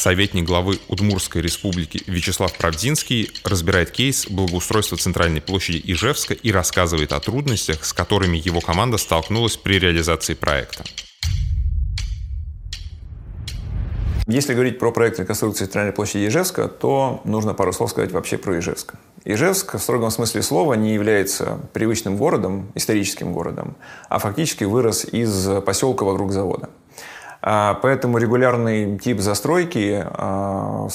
Советник главы Удмурской республики Вячеслав Правдинский разбирает кейс благоустройства центральной площади Ижевска и рассказывает о трудностях, с которыми его команда столкнулась при реализации проекта. Если говорить про проект реконструкции центральной площади Ижевска, то нужно пару слов сказать вообще про Ижевск. Ижевск в строгом смысле слова не является привычным городом, историческим городом, а фактически вырос из поселка вокруг завода. А, поэтому регулярный тип застройки а,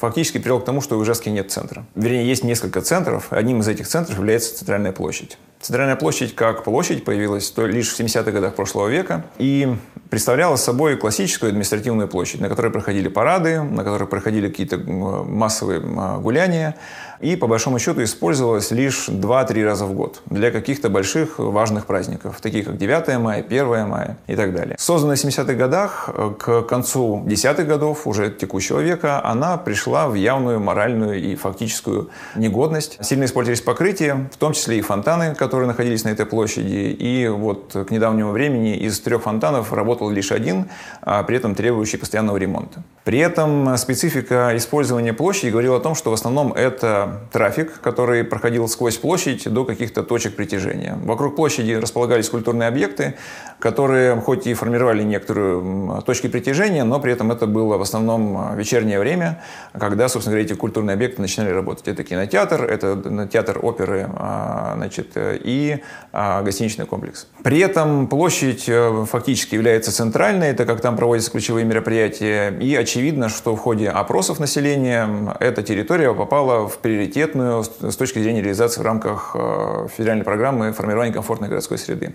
фактически привел к тому, что в Ижевске нет центра. Вернее, есть несколько центров. Одним из этих центров является Центральная площадь. Центральная площадь как площадь появилась лишь в 70-х годах прошлого века и представляла собой классическую административную площадь, на которой проходили парады, на которой проходили какие-то массовые а, гуляния, и по большому счету использовалась лишь 2-3 раза в год для каких-то больших важных праздников, таких как 9 мая, 1 мая и так далее. Созданная в 70-х годах, э, к концу десятых годов уже текущего века, она пришла в явную моральную и фактическую негодность. Сильно использовались покрытия, в том числе и фонтаны, которые находились на этой площади. И вот к недавнему времени из трех фонтанов работал лишь один, а при этом требующий постоянного ремонта. При этом специфика использования площади говорила о том, что в основном это трафик, который проходил сквозь площадь до каких-то точек притяжения. Вокруг площади располагались культурные объекты, которые хоть и формировали некоторые точки притяжения, но при этом это было в основном вечернее время, когда, собственно говоря, эти культурные объекты начинали работать. Это кинотеатр, это театр оперы а, значит, и а, гостиничный комплекс. При этом площадь э, фактически является центральной, это как там проводятся ключевые мероприятия, и очевидно, что в ходе опросов населения эта территория попала в приоритетную с точки зрения реализации в рамках э, федеральной программы формирования комфортной городской среды.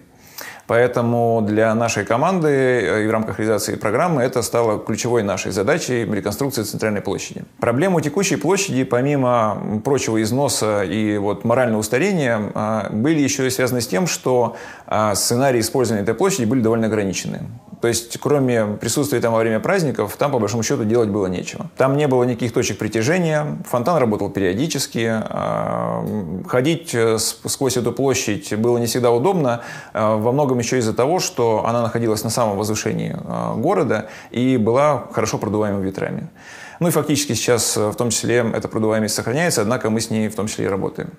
Поэтому для нашей команды э, и в рамках реализации программы это стало ключевой нашей задачей реконструкции центральной площади. Проблема текущей площади, помимо прочего износа и вот морального устарения, э, были еще и связаны с тем, что сценарии использования этой площади были довольно ограничены. То есть, кроме присутствия там во время праздников, там, по большому счету, делать было нечего. Там не было никаких точек притяжения, фонтан работал периодически, а, ходить э, сквозь эту площадь было не всегда удобно, а, во многом еще из-за того, что она находилась на самом возвышении а, города и была хорошо продуваема ветрами. Ну и фактически сейчас в том числе эта продуваемость сохраняется, однако мы с ней в том числе и работаем.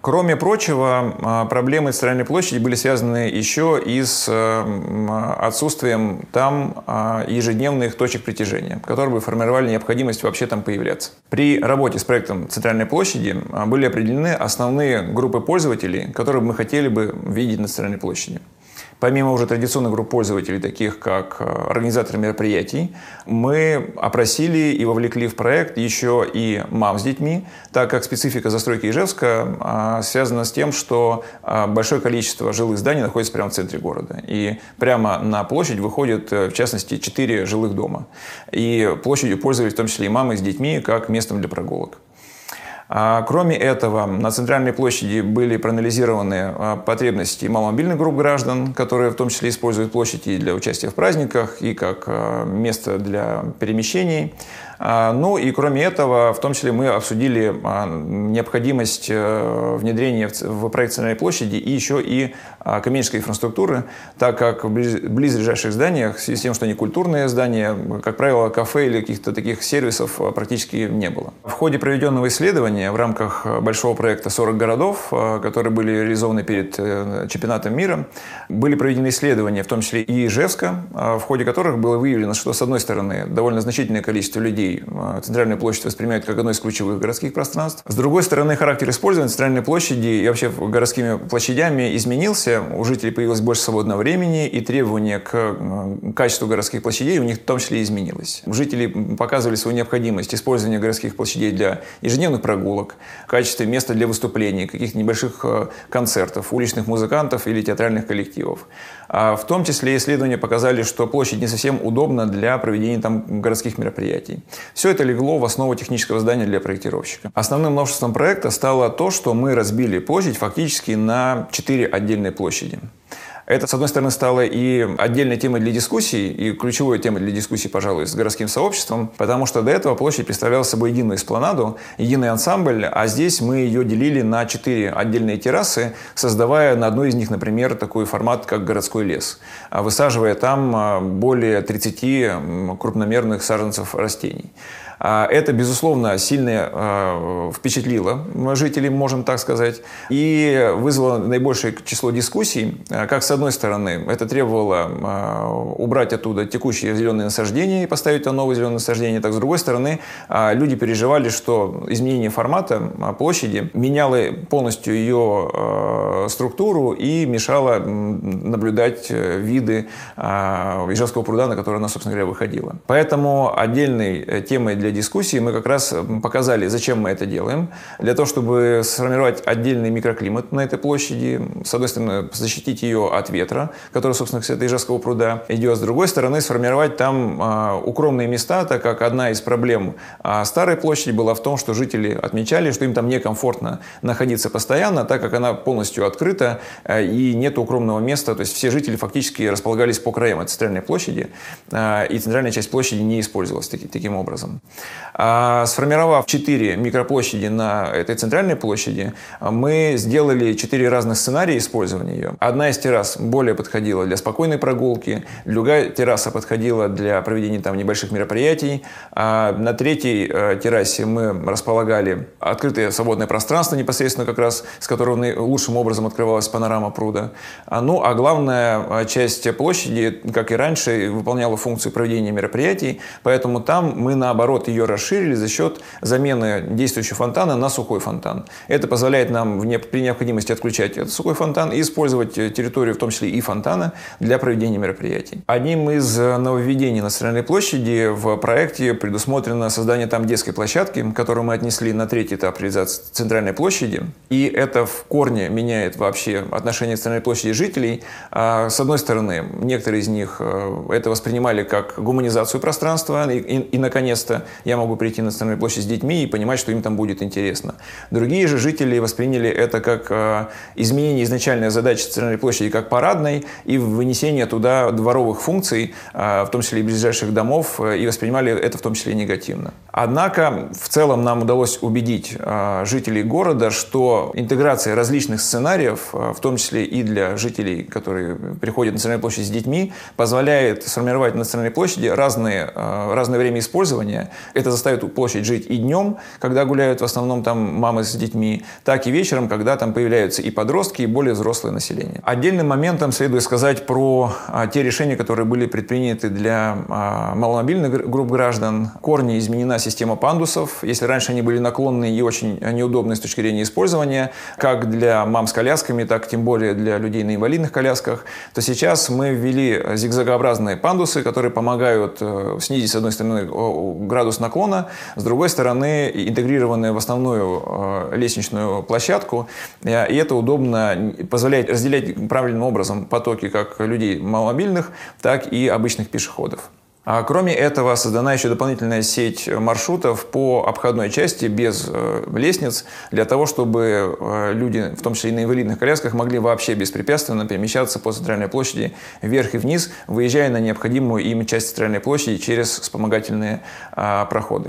Кроме прочего, а, проблемы Центральной площади были связаны еще и с э, отсутствием там а, ежедневных точек притяжения, которые бы формировали необходимость вообще там появляться. При работе с проектом Центральной площади а, были определены основные группы пользователей, которые мы хотели бы видеть на Центральной площади. Помимо уже традиционных групп пользователей, таких как э, организаторы мероприятий, мы опросили и вовлекли в проект еще и мам с детьми, так как специфика застройки Ижевска а, связана с тем, что а, большое количество жилых зданий находится прямо в центре города. И прямо на площадь выходят, э, в частности, четыре жилых дома. И площадью пользовались в том числе и мамы с детьми как местом для прогулок. А, кроме этого, на центральной площади были проанализированы а, потребности маломобильных групп граждан, которые в том числе используют площадь и для участия в праздниках, и как а, место для перемещений. А, ну и кроме этого, в том числе мы обсудили а, необходимость э, внедрения в проект Центральной площади и еще и а, коммерческой инфраструктуры, так как в близлежащих зданиях, в связи с тем, что они культурные здания, как правило, кафе или каких-то таких сервисов практически не было. В ходе проведенного исследования в рамках большого проекта «40 городов», которые были реализованы перед э, чемпионатом мира, были проведены исследования, в том числе и Ижевска, в ходе которых было выявлено, что, с одной стороны, довольно значительное количество людей а, центральную площадь воспринимают как одно из ключевых городских пространств. С другой стороны, характер использования центральной площади и вообще городскими площадями изменился. У жителей появилось больше свободного времени, и требования к а, качеству городских площадей у них в том числе изменилось. Жители показывали свою необходимость использования городских площадей для ежедневных прогулок, в качестве места для выступлений, каких-то небольших а, концертов, уличных музыкантов или театральных коллективов. В том числе исследования показали, что площадь не совсем удобна для проведения там городских мероприятий. Все это легло в основу технического здания для проектировщика. Основным новшеством проекта стало то, что мы разбили площадь фактически на четыре отдельные площади. Это, с одной стороны, стало и отдельной темой для дискуссий, и ключевой темой для дискуссий, пожалуй, с городским сообществом, потому что до этого площадь представляла собой единую эспланаду, единый ансамбль, а здесь мы ее делили на четыре отдельные террасы, создавая на одной из них, например, такой формат, как городской лес, высаживая там а, более 30 крупномерных саженцев растений. А, это, безусловно, сильно а, впечатлило жителей, можем так сказать, и вызвало наибольшее число дискуссий. А, как, с одной стороны, это требовало убрать оттуда текущие зеленые насаждения и поставить там новые зеленые насаждения, так, с другой стороны, люди переживали, что изменение формата площади меняло полностью ее структуру и мешало наблюдать э, виды Ижевского пруда, на который она, собственно говоря, выходила. Поэтому отдельной э, темой для для дискуссии мы как раз показали, зачем мы это делаем. Для того, чтобы сформировать отдельный микроклимат на этой площади, с одной стороны, защитить ее от ветра, который, собственно, с этой Ижевского пруда идет, с другой стороны, сформировать там э, укромные места, так как одна из проблем э, старой площади была в том, что жители отмечали, что им там некомфортно находиться постоянно, так как она полностью открыта э, и нет укромного места, то есть все жители фактически располагались по краям от центральной площади, э, и центральная часть площади не использовалась таки, таким образом. А, сформировав четыре микроплощади на этой центральной площади, мы сделали четыре разных сценария использования ее. Одна из террас более подходила для спокойной прогулки, другая терраса подходила для проведения там небольших мероприятий. А на третьей э, террасе мы располагали открытое свободное пространство непосредственно как раз, с которого лучшим образом открывалась панорама пруда. А, ну, а главная э, часть площади, как и раньше, выполняла функцию проведения мероприятий, поэтому там мы, наоборот, ее расширили за счет замены действующего фонтана на сухой фонтан. Это позволяет нам при необходимости отключать этот сухой фонтан и использовать э, территорию, в том числе и фонтана, для проведения мероприятий. Одним из э, нововведений на Центральной площади в проекте предусмотрено создание там детской площадки, которую мы отнесли на третий этап реализации Центральной площади. И это в корне меняет вообще отношение к Центральной площади жителей. А, с одной стороны, некоторые из них э, это воспринимали как гуманизацию пространства, и, и, и наконец-то я могу прийти на Центральную площадь с детьми и понимать, что им там будет интересно. Другие же жители восприняли это как э, изменение изначальной задачи Центральной площади как парадной и вынесение туда дворовых функций, э, в том числе и ближайших домов, э, и воспринимали это в том числе негативно. Однако в целом нам удалось убедить жителей города, что интеграция различных сценариев, в том числе и для жителей, которые приходят на Центральную площадь с детьми, позволяет сформировать на Центральной площади разные, разное время использования. Это заставит площадь жить и днем, когда гуляют в основном там мамы с детьми, так и вечером, когда там появляются и подростки, и более взрослое население. Отдельным моментом следует сказать про а, те решения, которые были предприняты для а, маломобильных групп граждан. Корни изменена система пандусов. Если раньше они были наклонные и очень неудобные с точки зрения использования, как для мам с колясками, так тем более для людей на инвалидных колясках, то сейчас мы ввели зигзагообразные пандусы, которые помогают э, снизить, с одной стороны, градус наклона наклона, с другой стороны интегрированные в основную э, лестничную площадку, э, и это удобно позволяет разделять правильным образом потоки как людей маломобильных, так и обычных пешеходов. А кроме этого, создана еще дополнительная сеть маршрутов по обходной части без э, лестниц, для того, чтобы э, люди, в том числе и на инвалидных колясках, могли вообще беспрепятственно перемещаться по центральной площади вверх и вниз, выезжая на необходимую им часть центральной площади через вспомогательные а, проходы.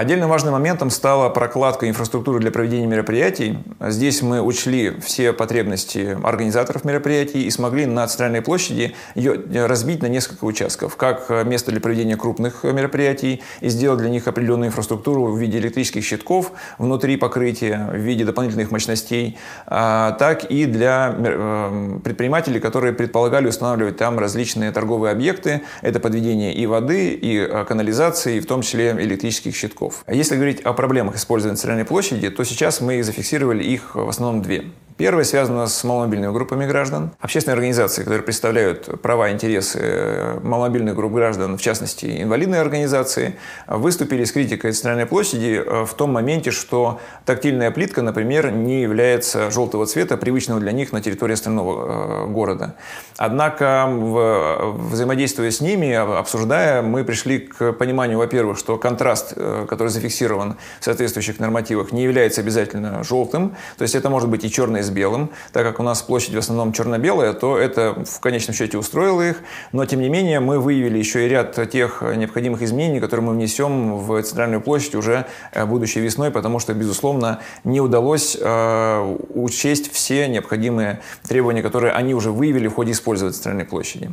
Отдельно важным моментом стала прокладка инфраструктуры для проведения мероприятий. Здесь мы учли все потребности организаторов мероприятий и смогли на Центральной площади ее разбить на несколько участков, как место для проведения крупных мероприятий и сделать для них определенную инфраструктуру в виде электрических щитков внутри покрытия, в виде дополнительных мощностей, а, так и для э, предпринимателей, которые предполагали устанавливать там различные торговые объекты. Это подведение и воды, и э, канализации, и в том числе электрических щитков городов. Если говорить о проблемах использования центральной площади, то сейчас мы зафиксировали их в основном две. Первое связано с маломобильными группами граждан. Общественные организации, которые представляют права и интересы э, маломобильных групп граждан, в частности, инвалидные организации, выступили с критикой Центральной площади э, в том моменте, что тактильная плитка, например, не является желтого цвета, привычного для них на территории остального э, города. Однако, взаимодействуя с ними, обсуждая, мы пришли к пониманию, во-первых, что контраст, который зафиксирован в соответствующих нормативах, не является обязательно желтым, то есть это может быть и черное белым. Так как у нас площадь в основном черно-белая, то это в конечном счете устроило их. Но, тем не менее, мы выявили еще и ряд тех необходимых изменений, которые мы внесем в центральную площадь уже э, будущей весной, потому что, безусловно, не удалось э, учесть все необходимые требования, которые они уже выявили в ходе использования центральной площади.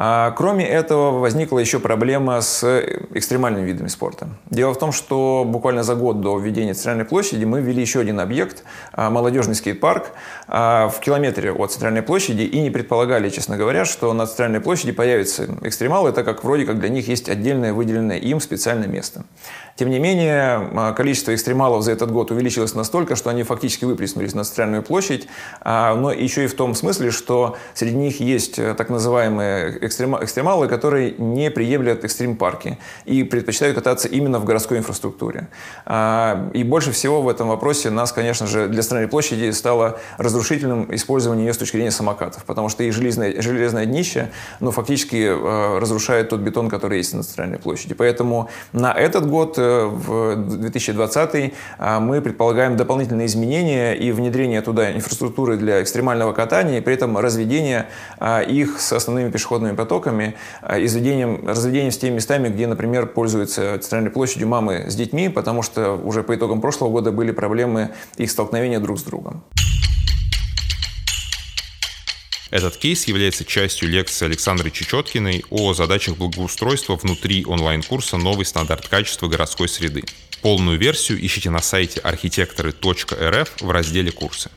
А, кроме этого, возникла еще проблема с экстремальными видами спорта. Дело в том, что буквально за год до введения Центральной площади мы ввели еще один объект, а, молодежный скейт-парк, а, в километре от Центральной площади и не предполагали, честно говоря, что на Центральной площади появятся экстремалы, так как вроде как для них есть отдельное выделенное им специальное место. Тем не менее, количество экстремалов за этот год увеличилось настолько, что они фактически выплеснулись на Центральную площадь, но еще и в том смысле, что среди них есть э, так называемые экстремалы, которые не приемлят экстрим-парки и предпочитают кататься именно в городской инфраструктуре. А, и больше всего в этом вопросе нас, конечно же, для Центральной площади стало разрушительным использование ее с точки зрения самокатов, потому что их железное, железное днище ну, фактически э, разрушает тот бетон, который есть на Центральной площади. Поэтому на этот год, э, в 2020, э, мы предполагаем дополнительные изменения и внедрение туда инфраструктуры для экстремального катания, и при этом разведение их с основными пешеходными потоками, а, изведением, разведением с теми местами, где, например, пользуются центральной площадью мамы с детьми, потому что уже по итогам прошлого года были проблемы их столкновения друг с другом. Этот кейс является частью лекции Александры Чечеткиной о задачах благоустройства внутри онлайн-курса «Новый стандарт качества городской среды». Полную версию ищите на сайте архитекторы.рф в разделе «Курсы».